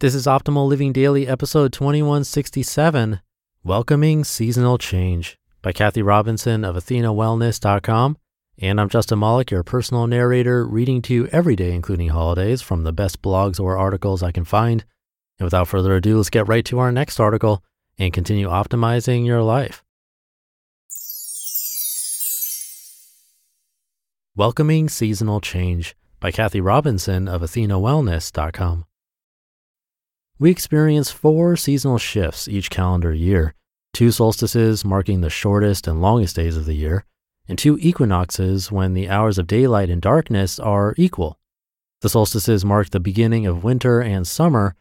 This is Optimal Living Daily, episode 2167 Welcoming Seasonal Change by Kathy Robinson of AthenaWellness.com. And I'm Justin Malik, your personal narrator, reading to you every day, including holidays, from the best blogs or articles I can find. And without further ado, let's get right to our next article and continue optimizing your life. Welcoming Seasonal Change by Kathy Robinson of AthenaWellness.com. We experience four seasonal shifts each calendar year two solstices marking the shortest and longest days of the year, and two equinoxes when the hours of daylight and darkness are equal. The solstices mark the beginning of winter and summer,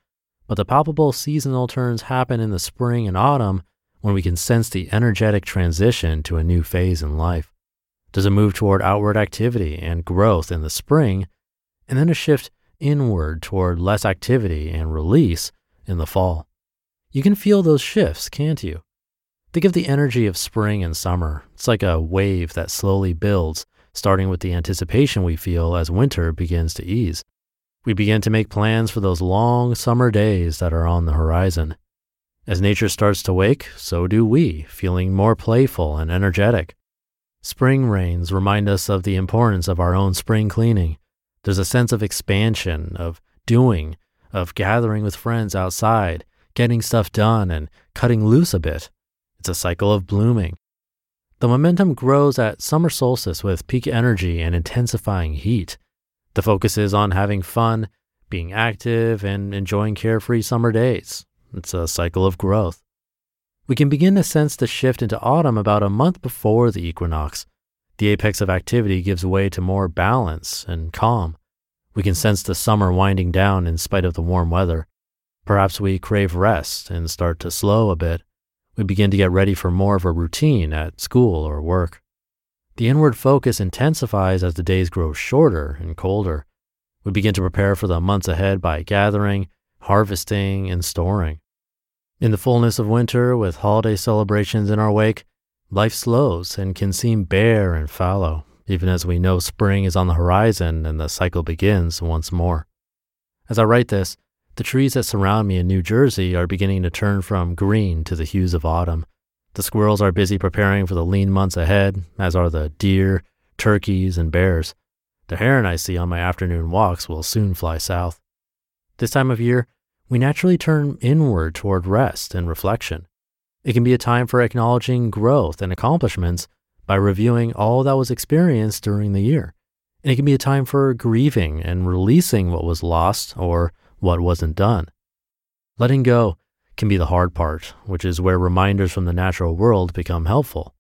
but the palpable seasonal turns happen in the spring and autumn when we can sense the energetic transition to a new phase in life. There's a move toward outward activity and growth in the spring, and then a shift inward toward less activity and release in the fall. You can feel those shifts, can't you? Think of the energy of spring and summer. It's like a wave that slowly builds, starting with the anticipation we feel as winter begins to ease. We begin to make plans for those long summer days that are on the horizon. As nature starts to wake, so do we, feeling more playful and energetic. Spring rains remind us of the importance of our own spring cleaning. There's a sense of expansion, of doing, of gathering with friends outside, getting stuff done, and cutting loose a bit. It's a cycle of blooming. The momentum grows at summer solstice with peak energy and intensifying heat. The focus is on having fun, being active, and enjoying carefree summer days. It's a cycle of growth. We can begin to sense the shift into autumn about a month before the equinox. The apex of activity gives way to more balance and calm. We can sense the summer winding down in spite of the warm weather. Perhaps we crave rest and start to slow a bit. We begin to get ready for more of a routine at school or work. The inward focus intensifies as the days grow shorter and colder. We begin to prepare for the months ahead by gathering, harvesting, and storing. In the fullness of winter, with holiday celebrations in our wake, life slows and can seem bare and fallow even as we know spring is on the horizon and the cycle begins once more. As I write this, the trees that surround me in New Jersey are beginning to turn from green to the hues of autumn. The squirrels are busy preparing for the lean months ahead, as are the deer, turkeys, and bears. The heron I see on my afternoon walks will soon fly south. This time of year, we naturally turn inward toward rest and reflection. It can be a time for acknowledging growth and accomplishments by reviewing all that was experienced during the year. And it can be a time for grieving and releasing what was lost or what wasn't done. Letting go can be the hard part, which is where reminders from the natural world become helpful.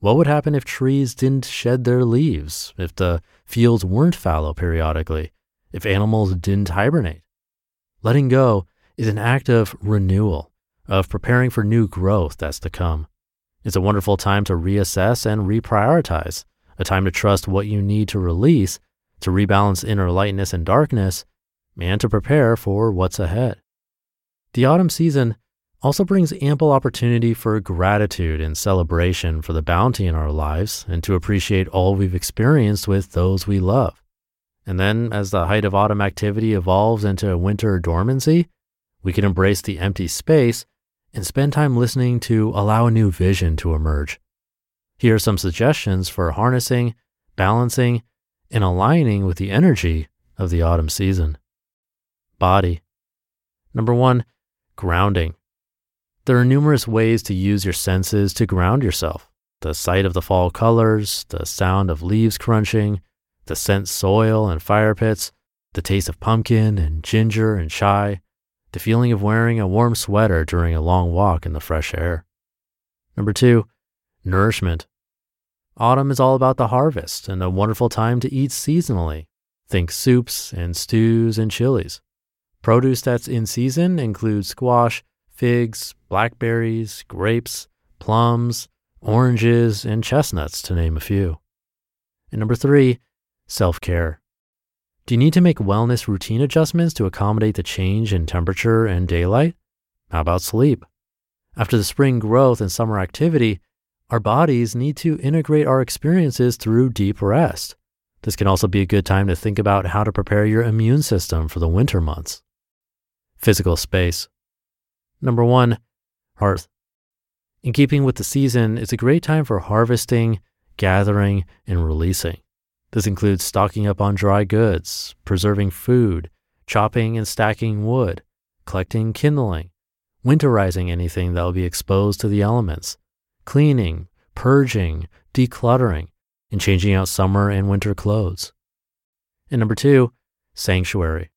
What would happen if trees didn't shed their leaves, if the fields weren't fallow periodically, if animals didn't hibernate? Letting go is an act of renewal, of preparing for new growth that's to come. It's a wonderful time to reassess and reprioritize, a time to trust what you need to release, to rebalance inner lightness and darkness, and to prepare for what's ahead. The autumn season also brings ample opportunity for gratitude and celebration for the bounty in our lives and to appreciate all we've experienced with those we love. And then, as the height of autumn activity evolves into winter dormancy, we can embrace the empty space and spend time listening to allow a new vision to emerge. Here are some suggestions for harnessing, balancing, and aligning with the energy of the autumn season. Body. Number one, grounding. There are numerous ways to use your senses to ground yourself the sight of the fall colors, the sound of leaves crunching, the scent soil and fire pits, the taste of pumpkin and ginger and chai, the feeling of wearing a warm sweater during a long walk in the fresh air. Number two, nourishment. Autumn is all about the harvest and a wonderful time to eat seasonally. Think soups and stews and chilies. Produce that's in season includes squash, figs, blackberries, grapes, plums, oranges, and chestnuts, to name a few. And number three, self care. Do you need to make wellness routine adjustments to accommodate the change in temperature and daylight? How about sleep? After the spring growth and summer activity, our bodies need to integrate our experiences through deep rest. This can also be a good time to think about how to prepare your immune system for the winter months. Physical space. Number one, hearth. In keeping with the season, it's a great time for harvesting, gathering, and releasing. This includes stocking up on dry goods, preserving food, chopping and stacking wood, collecting kindling, winterizing anything that will be exposed to the elements, cleaning, purging, decluttering, and changing out summer and winter clothes. And number two, sanctuary.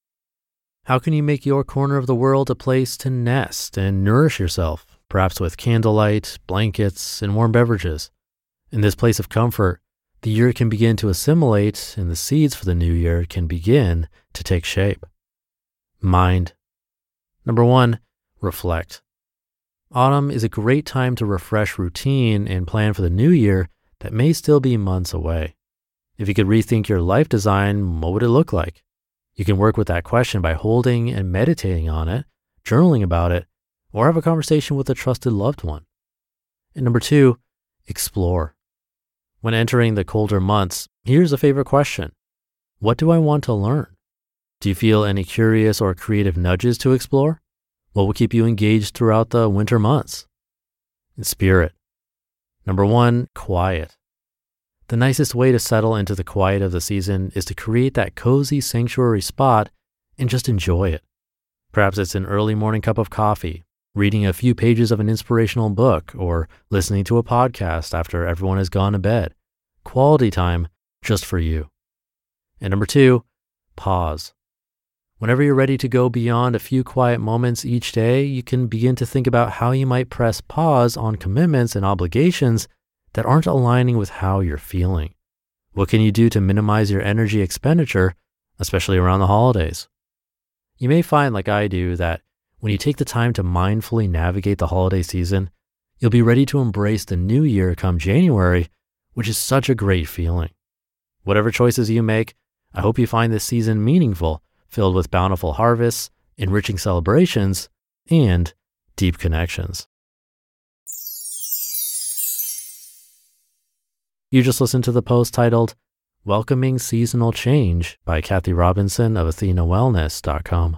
How can you make your corner of the world a place to nest and nourish yourself, perhaps with candlelight, blankets, and warm beverages? In this place of comfort, the year can begin to assimilate and the seeds for the new year can begin to take shape. Mind. Number one, reflect. Autumn is a great time to refresh routine and plan for the new year that may still be months away. If you could rethink your life design, what would it look like? You can work with that question by holding and meditating on it, journaling about it, or have a conversation with a trusted loved one. And number two, explore. When entering the colder months, here's a favorite question What do I want to learn? Do you feel any curious or creative nudges to explore? What will keep you engaged throughout the winter months? In spirit. Number one, quiet. The nicest way to settle into the quiet of the season is to create that cozy sanctuary spot and just enjoy it. Perhaps it's an early morning cup of coffee, reading a few pages of an inspirational book, or listening to a podcast after everyone has gone to bed. Quality time just for you. And number two, pause. Whenever you're ready to go beyond a few quiet moments each day, you can begin to think about how you might press pause on commitments and obligations that aren't aligning with how you're feeling. What can you do to minimize your energy expenditure, especially around the holidays? You may find, like I do, that when you take the time to mindfully navigate the holiday season, you'll be ready to embrace the new year come January, which is such a great feeling. Whatever choices you make, I hope you find this season meaningful filled with bountiful harvests, enriching celebrations, and deep connections. You just listened to the post titled Welcoming Seasonal Change by Kathy Robinson of AthenaWellness.com.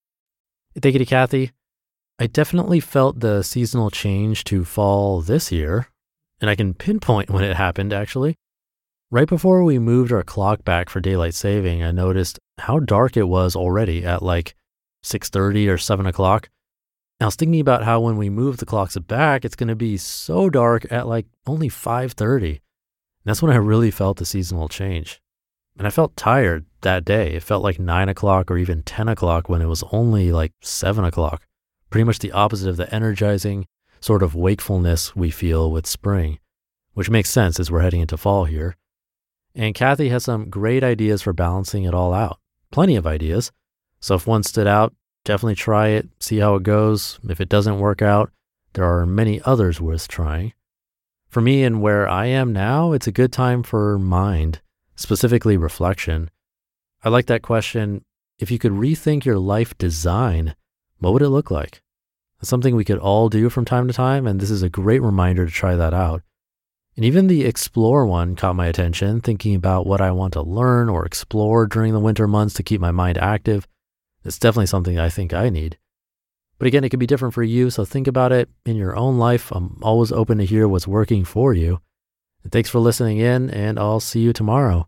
Thank you to Kathy. I definitely felt the seasonal change to fall this year, and I can pinpoint when it happened actually. Right before we moved our clock back for daylight saving, I noticed how dark it was already at like 6:30 or 7 o'clock. I was thinking about how when we move the clocks back, it's going to be so dark at like only 5:30. That's when I really felt the seasonal change. And I felt tired that day. It felt like nine o'clock or even 10 o'clock when it was only like seven o'clock. Pretty much the opposite of the energizing sort of wakefulness we feel with spring, which makes sense as we're heading into fall here. And Kathy has some great ideas for balancing it all out. Plenty of ideas. So if one stood out, definitely try it, see how it goes. If it doesn't work out, there are many others worth trying. For me and where I am now, it's a good time for mind, specifically reflection. I like that question. If you could rethink your life design, what would it look like? It's something we could all do from time to time, and this is a great reminder to try that out. And even the explore one caught my attention, thinking about what I want to learn or explore during the winter months to keep my mind active. It's definitely something I think I need. But again, it could be different for you, so think about it in your own life. I'm always open to hear what's working for you. And thanks for listening in, and I'll see you tomorrow,